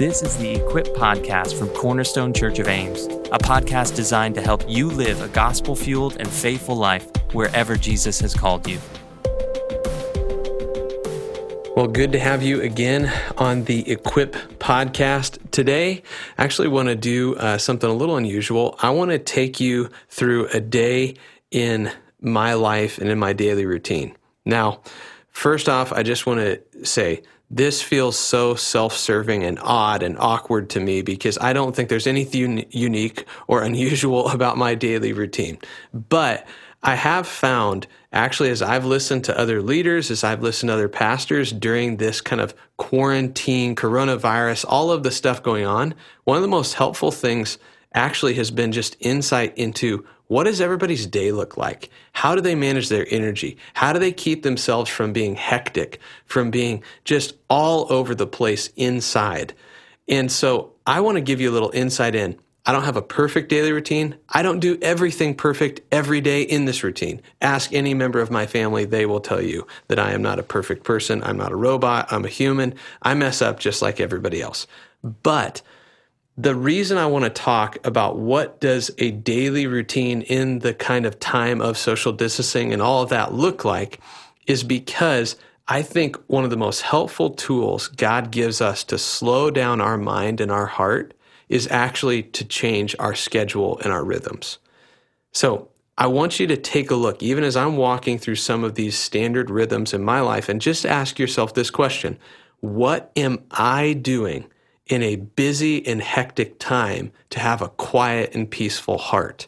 This is the Equip Podcast from Cornerstone Church of Ames, a podcast designed to help you live a gospel fueled and faithful life wherever Jesus has called you. Well, good to have you again on the Equip podcast. Today, I actually want to do uh, something a little unusual. I want to take you through a day in my life and in my daily routine. Now, first off, I just want to say this feels so self serving and odd and awkward to me because I don't think there's anything unique or unusual about my daily routine. But I have found, actually, as I've listened to other leaders, as I've listened to other pastors during this kind of quarantine, coronavirus, all of the stuff going on, one of the most helpful things actually has been just insight into what does everybody's day look like? How do they manage their energy? How do they keep themselves from being hectic, from being just all over the place inside? And so I want to give you a little insight in. I don't have a perfect daily routine. I don't do everything perfect every day in this routine. Ask any member of my family, they will tell you that I am not a perfect person. I'm not a robot. I'm a human. I mess up just like everybody else. But the reason I want to talk about what does a daily routine in the kind of time of social distancing and all of that look like is because I think one of the most helpful tools God gives us to slow down our mind and our heart is actually to change our schedule and our rhythms. So I want you to take a look, even as I'm walking through some of these standard rhythms in my life, and just ask yourself this question What am I doing? In a busy and hectic time to have a quiet and peaceful heart.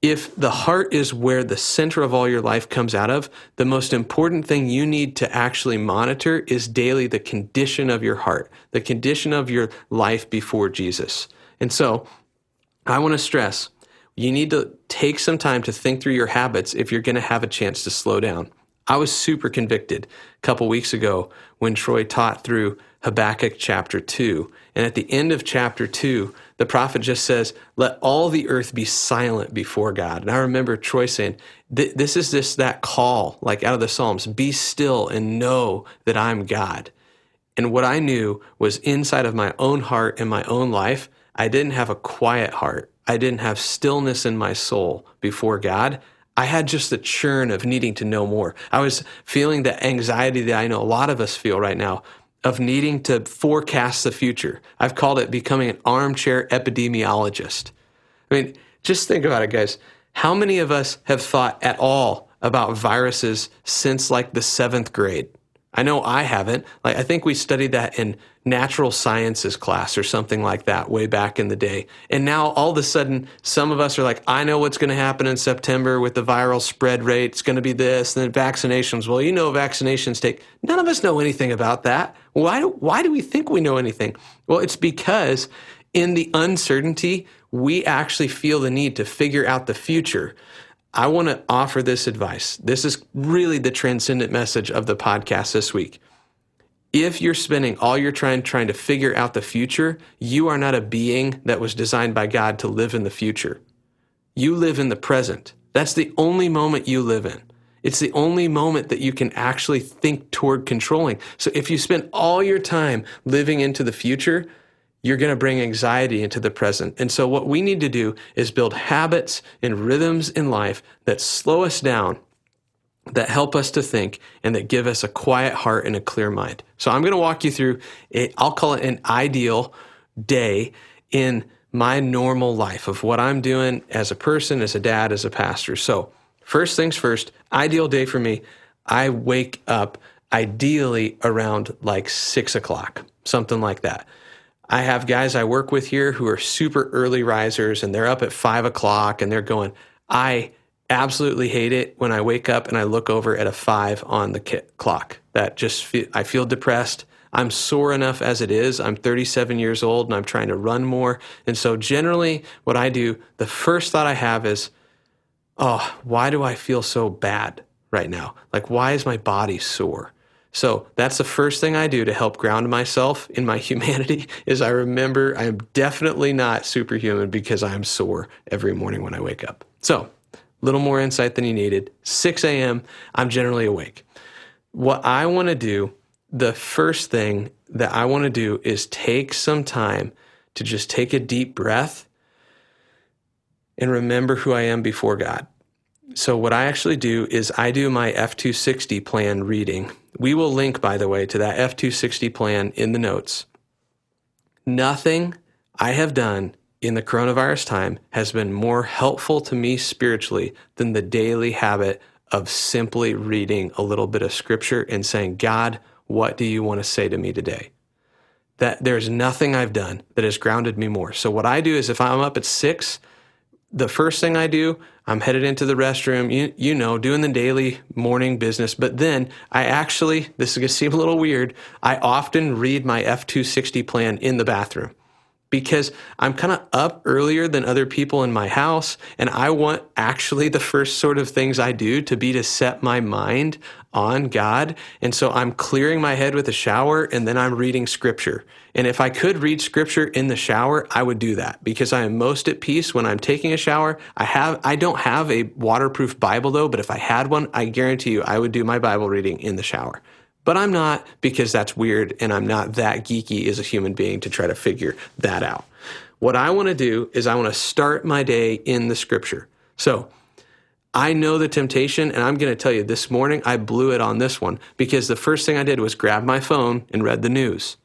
If the heart is where the center of all your life comes out of, the most important thing you need to actually monitor is daily the condition of your heart, the condition of your life before Jesus. And so I want to stress you need to take some time to think through your habits if you're going to have a chance to slow down. I was super convicted a couple weeks ago when Troy taught through Habakkuk chapter 2. And at the end of chapter 2, the prophet just says, Let all the earth be silent before God. And I remember Troy saying, This is just that call, like out of the Psalms be still and know that I'm God. And what I knew was inside of my own heart and my own life, I didn't have a quiet heart. I didn't have stillness in my soul before God. I had just the churn of needing to know more. I was feeling the anxiety that I know a lot of us feel right now of needing to forecast the future. I've called it becoming an armchair epidemiologist. I mean, just think about it, guys. How many of us have thought at all about viruses since like the seventh grade? I know I haven't. Like, I think we studied that in natural sciences class or something like that way back in the day. And now all of a sudden, some of us are like, I know what's going to happen in September with the viral spread rate. It's going to be this. And then vaccinations. Well, you know, vaccinations take. None of us know anything about that. Why do, why do we think we know anything? Well, it's because in the uncertainty, we actually feel the need to figure out the future. I want to offer this advice. This is really the transcendent message of the podcast this week. If you're spending all your time trying to figure out the future, you are not a being that was designed by God to live in the future. You live in the present. That's the only moment you live in. It's the only moment that you can actually think toward controlling. So if you spend all your time living into the future, you're going to bring anxiety into the present. And so, what we need to do is build habits and rhythms in life that slow us down, that help us to think, and that give us a quiet heart and a clear mind. So, I'm going to walk you through, i I'll call it an ideal day in my normal life of what I'm doing as a person, as a dad, as a pastor. So, first things first, ideal day for me, I wake up ideally around like six o'clock, something like that. I have guys I work with here who are super early risers and they're up at five o'clock and they're going, I absolutely hate it when I wake up and I look over at a five on the clock. That just, feel, I feel depressed. I'm sore enough as it is. I'm 37 years old and I'm trying to run more. And so generally what I do, the first thought I have is, oh, why do I feel so bad right now? Like, why is my body sore? So that's the first thing I do to help ground myself in my humanity is I remember I am definitely not superhuman because I am sore every morning when I wake up. So little more insight than you needed. 6 a.m., I'm generally awake. What I want to do the first thing that I want to do is take some time to just take a deep breath and remember who I am before God. So, what I actually do is I do my F260 plan reading. We will link, by the way, to that F260 plan in the notes. Nothing I have done in the coronavirus time has been more helpful to me spiritually than the daily habit of simply reading a little bit of scripture and saying, God, what do you want to say to me today? That there's nothing I've done that has grounded me more. So, what I do is if I'm up at six, the first thing I do, I'm headed into the restroom, you, you know, doing the daily morning business. But then I actually, this is going to seem a little weird, I often read my F260 plan in the bathroom because I'm kind of up earlier than other people in my house. And I want actually the first sort of things I do to be to set my mind on God. And so I'm clearing my head with a shower and then I'm reading scripture. And if I could read scripture in the shower, I would do that because I am most at peace when I'm taking a shower. I have I don't have a waterproof Bible though, but if I had one, I guarantee you I would do my Bible reading in the shower. But I'm not because that's weird and I'm not that geeky as a human being to try to figure that out. What I want to do is I want to start my day in the scripture. So I know the temptation, and I'm going to tell you this morning I blew it on this one because the first thing I did was grab my phone and read the news.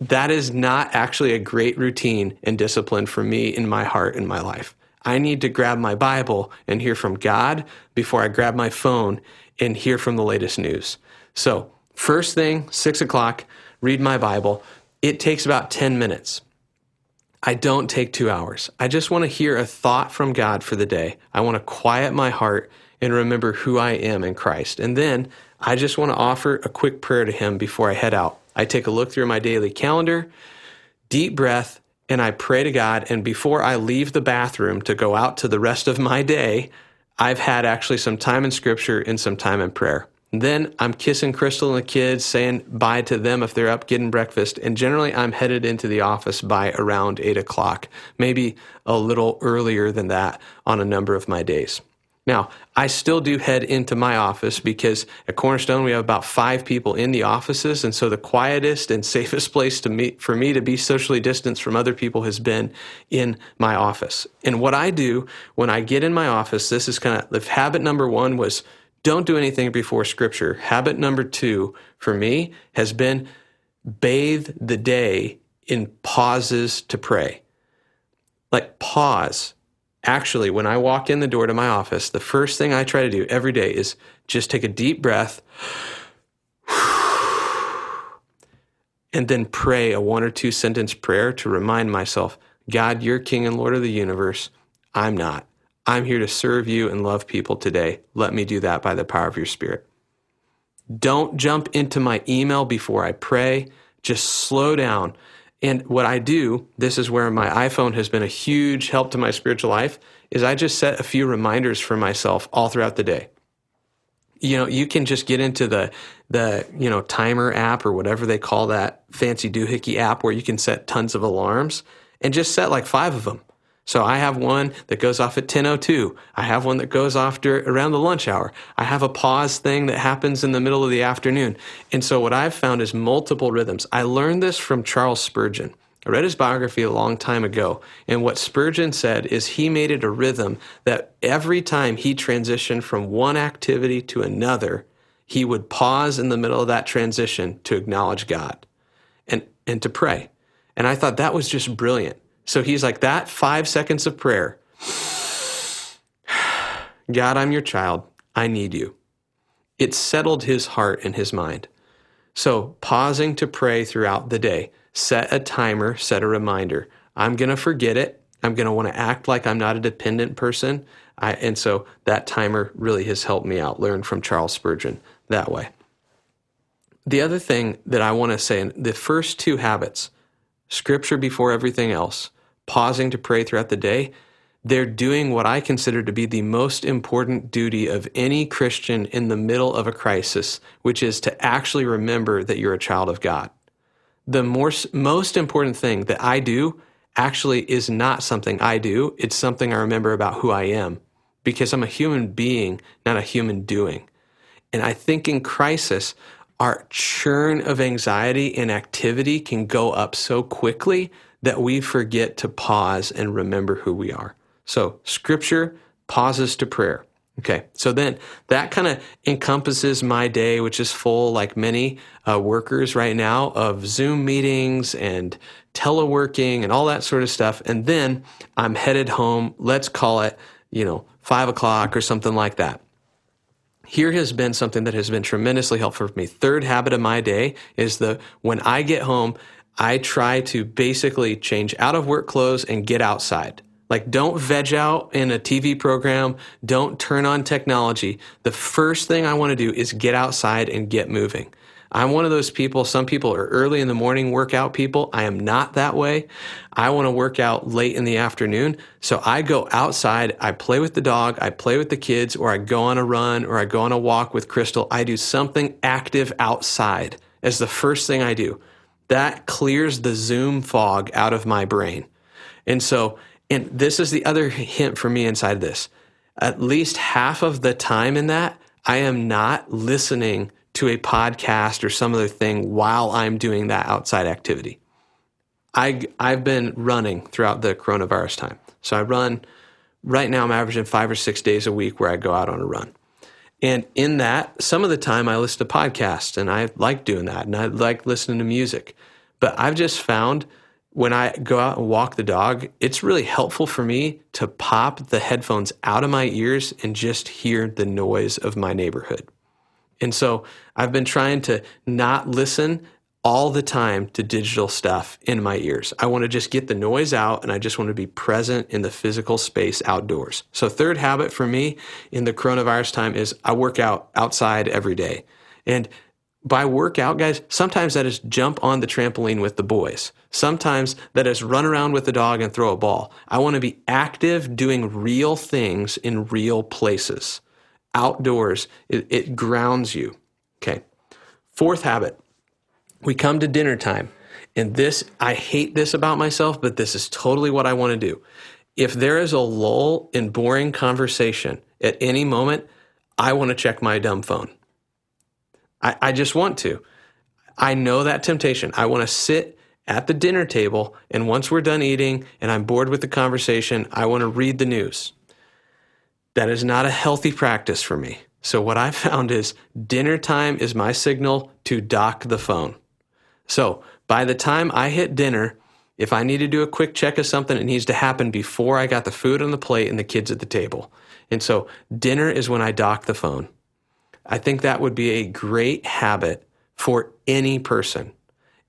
That is not actually a great routine and discipline for me in my heart and my life. I need to grab my Bible and hear from God before I grab my phone and hear from the latest news. So First thing, six o'clock, read my Bible. It takes about 10 minutes. I don't take two hours. I just want to hear a thought from God for the day. I want to quiet my heart and remember who I am in Christ. And then I just want to offer a quick prayer to Him before I head out. I take a look through my daily calendar, deep breath, and I pray to God. And before I leave the bathroom to go out to the rest of my day, I've had actually some time in Scripture and some time in prayer. Then I'm kissing Crystal and the kids, saying bye to them if they're up getting breakfast. And generally, I'm headed into the office by around eight o'clock, maybe a little earlier than that on a number of my days. Now, I still do head into my office because at Cornerstone we have about five people in the offices, and so the quietest and safest place to meet for me to be socially distanced from other people has been in my office. And what I do when I get in my office, this is kind of the habit number one was don't do anything before scripture. Habit number two for me has been bathe the day in pauses to pray. Like pause. Actually, when I walk in the door to my office, the first thing I try to do every day is just take a deep breath and then pray a one or two sentence prayer to remind myself God, you're King and Lord of the universe. I'm not. I'm here to serve you and love people today. Let me do that by the power of your Spirit. Don't jump into my email before I pray. Just slow down. And what I do, this is where my iPhone has been a huge help to my spiritual life, is I just set a few reminders for myself all throughout the day. You know, you can just get into the the, you know, timer app or whatever they call that fancy doohickey app where you can set tons of alarms and just set like 5 of them so I have one that goes off at 10:02. I have one that goes off around the lunch hour. I have a pause thing that happens in the middle of the afternoon. And so what I've found is multiple rhythms. I learned this from Charles Spurgeon. I read his biography a long time ago, and what Spurgeon said is he made it a rhythm that every time he transitioned from one activity to another, he would pause in the middle of that transition to acknowledge God and, and to pray. And I thought that was just brilliant so he's like, that five seconds of prayer God, I'm your child. I need you. It settled his heart and his mind. So, pausing to pray throughout the day, set a timer, set a reminder. I'm going to forget it. I'm going to want to act like I'm not a dependent person. I, and so that timer really has helped me out, learn from Charles Spurgeon that way. The other thing that I want to say, the first two habits, scripture before everything else, pausing to pray throughout the day, they're doing what I consider to be the most important duty of any Christian in the middle of a crisis, which is to actually remember that you're a child of God. The more, most important thing that I do actually is not something I do, it's something I remember about who I am because I'm a human being, not a human doing. And I think in crisis, our churn of anxiety and activity can go up so quickly that we forget to pause and remember who we are. So, scripture pauses to prayer. Okay, so then that kind of encompasses my day, which is full, like many uh, workers right now, of Zoom meetings and teleworking and all that sort of stuff. And then I'm headed home. Let's call it, you know, five o'clock or something like that. Here has been something that has been tremendously helpful for me. Third habit of my day is the when I get home, I try to basically change out of work clothes and get outside. Like, don't veg out in a TV program. Don't turn on technology. The first thing I want to do is get outside and get moving. I'm one of those people. Some people are early in the morning workout people. I am not that way. I want to work out late in the afternoon. So I go outside, I play with the dog, I play with the kids, or I go on a run, or I go on a walk with Crystal. I do something active outside as the first thing I do. That clears the Zoom fog out of my brain. And so and this is the other hint for me inside this. At least half of the time in that, I am not listening to a podcast or some other thing while I'm doing that outside activity. I, I've been running throughout the coronavirus time. So I run, right now, I'm averaging five or six days a week where I go out on a run. And in that, some of the time I listen to podcasts and I like doing that and I like listening to music. But I've just found when I go out and walk the dog, it's really helpful for me to pop the headphones out of my ears and just hear the noise of my neighborhood. And so I've been trying to not listen all the time to digital stuff in my ears. I want to just get the noise out and I just want to be present in the physical space outdoors. So, third habit for me in the coronavirus time is I work out outside every day. And by workout, guys, sometimes that is jump on the trampoline with the boys. Sometimes that is run around with the dog and throw a ball. I want to be active doing real things in real places. Outdoors, it, it grounds you. Okay. Fourth habit we come to dinner time. And this, I hate this about myself, but this is totally what I want to do. If there is a lull in boring conversation at any moment, I want to check my dumb phone. I, I just want to. I know that temptation. I want to sit at the dinner table, and once we're done eating and I'm bored with the conversation, I want to read the news. That is not a healthy practice for me. So, what I found is dinner time is my signal to dock the phone. So, by the time I hit dinner, if I need to do a quick check of something, it needs to happen before I got the food on the plate and the kids at the table. And so, dinner is when I dock the phone. I think that would be a great habit for any person.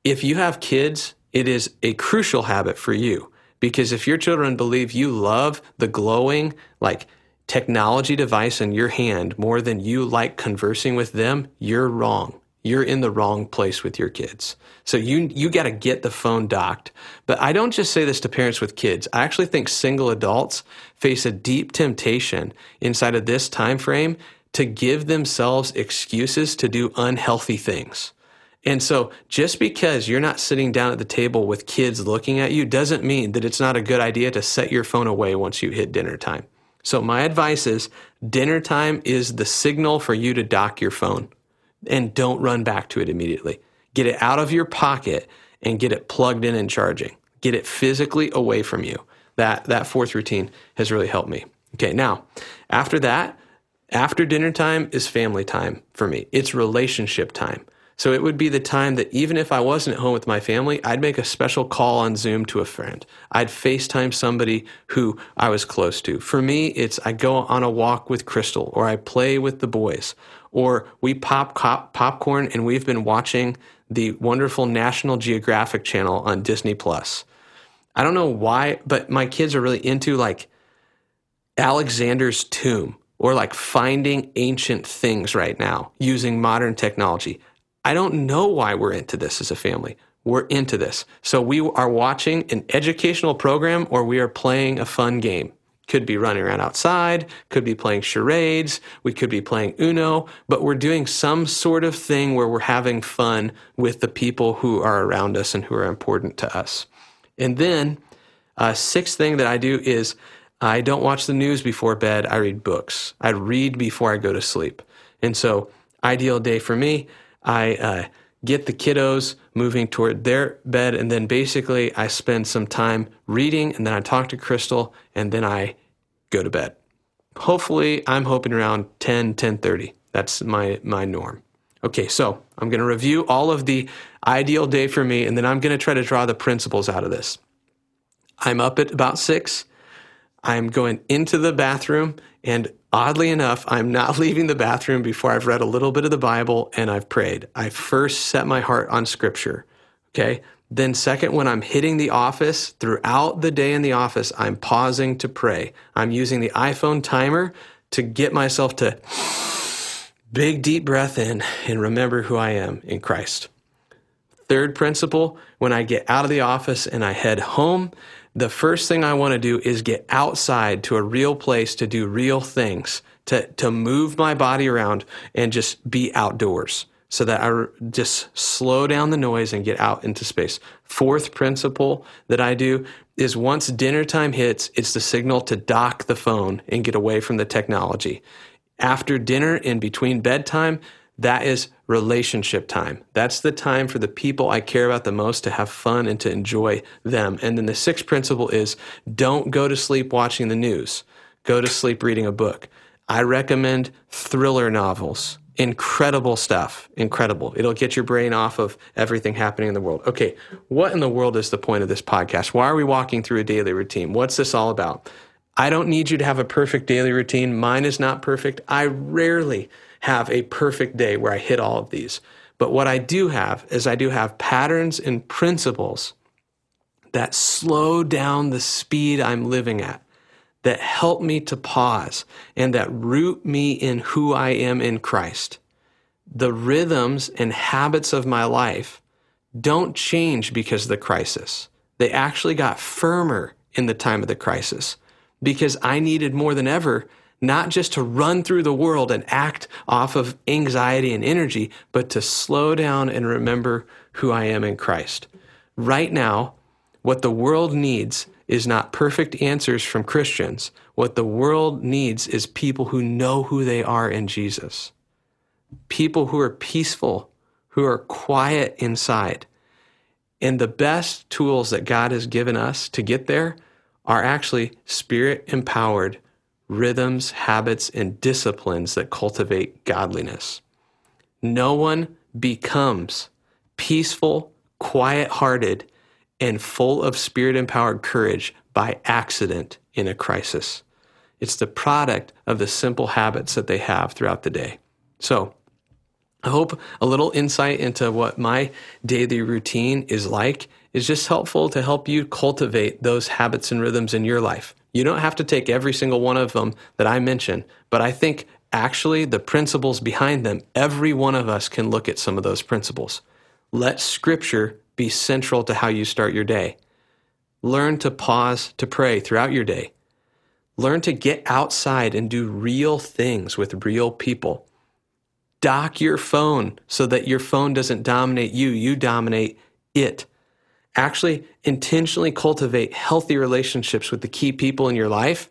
If you have kids, it is a crucial habit for you because if your children believe you love the glowing, like technology device in your hand more than you like conversing with them, you're wrong. You're in the wrong place with your kids. So you you got to get the phone docked. But I don't just say this to parents with kids. I actually think single adults face a deep temptation inside of this time frame to give themselves excuses to do unhealthy things. And so just because you're not sitting down at the table with kids looking at you doesn't mean that it's not a good idea to set your phone away once you hit dinner time. So my advice is dinner time is the signal for you to dock your phone and don't run back to it immediately. Get it out of your pocket and get it plugged in and charging. Get it physically away from you. That that fourth routine has really helped me. Okay, now, after that, after dinner time is family time for me. It's relationship time. So it would be the time that even if I wasn't at home with my family, I'd make a special call on Zoom to a friend. I'd FaceTime somebody who I was close to. For me, it's I go on a walk with Crystal or I play with the boys or we pop cop- popcorn and we've been watching the wonderful National Geographic channel on Disney Plus. I don't know why, but my kids are really into like Alexander's tomb or like finding ancient things right now using modern technology. I don't know why we're into this as a family. We're into this. So we are watching an educational program or we are playing a fun game. Could be running around outside, could be playing charades, we could be playing Uno, but we're doing some sort of thing where we're having fun with the people who are around us and who are important to us. And then, uh, sixth thing that I do is I don't watch the news before bed. I read books. I read before I go to sleep. And so, ideal day for me, I uh, get the kiddos moving toward their bed, and then basically I spend some time reading, and then I talk to Crystal, and then I go to bed. Hopefully, I'm hoping around 10, 10:30. That's my my norm. Okay, so I'm going to review all of the ideal day for me, and then I'm going to try to draw the principles out of this. I'm up at about six. I'm going into the bathroom, and oddly enough, I'm not leaving the bathroom before I've read a little bit of the Bible and I've prayed. I first set my heart on Scripture. Okay. Then, second, when I'm hitting the office throughout the day in the office, I'm pausing to pray. I'm using the iPhone timer to get myself to big, deep breath in and remember who I am in Christ. Third principle when I get out of the office and I head home, the first thing I want to do is get outside to a real place to do real things, to, to move my body around and just be outdoors so that I just slow down the noise and get out into space. Fourth principle that I do is once dinner time hits, it's the signal to dock the phone and get away from the technology. After dinner and between bedtime, that is relationship time. That's the time for the people I care about the most to have fun and to enjoy them. And then the sixth principle is don't go to sleep watching the news, go to sleep reading a book. I recommend thriller novels. Incredible stuff. Incredible. It'll get your brain off of everything happening in the world. Okay, what in the world is the point of this podcast? Why are we walking through a daily routine? What's this all about? I don't need you to have a perfect daily routine. Mine is not perfect. I rarely have a perfect day where I hit all of these. But what I do have is I do have patterns and principles that slow down the speed I'm living at, that help me to pause, and that root me in who I am in Christ. The rhythms and habits of my life don't change because of the crisis. They actually got firmer in the time of the crisis because I needed more than ever not just to run through the world and act off of anxiety and energy, but to slow down and remember who I am in Christ. Right now, what the world needs is not perfect answers from Christians. What the world needs is people who know who they are in Jesus. People who are peaceful, who are quiet inside. And the best tools that God has given us to get there are actually spirit empowered rhythms, habits, and disciplines that cultivate godliness. No one becomes peaceful, quiet hearted, and full of spirit empowered courage by accident in a crisis. It's the product of the simple habits that they have throughout the day. So, I hope a little insight into what my daily routine is like is just helpful to help you cultivate those habits and rhythms in your life. You don't have to take every single one of them that I mention, but I think actually the principles behind them, every one of us can look at some of those principles. Let scripture be central to how you start your day. Learn to pause to pray throughout your day. Learn to get outside and do real things with real people. Dock your phone so that your phone doesn't dominate you, you dominate it actually intentionally cultivate healthy relationships with the key people in your life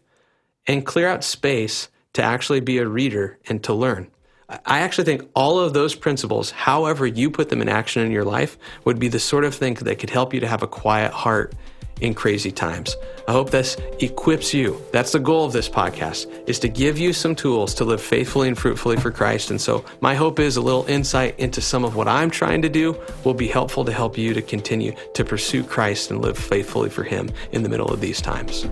and clear out space to actually be a reader and to learn. I actually think all of those principles, however you put them in action in your life, would be the sort of thing that could help you to have a quiet heart in crazy times. I hope this equips you. That's the goal of this podcast is to give you some tools to live faithfully and fruitfully for Christ. And so my hope is a little insight into some of what I'm trying to do will be helpful to help you to continue to pursue Christ and live faithfully for him in the middle of these times.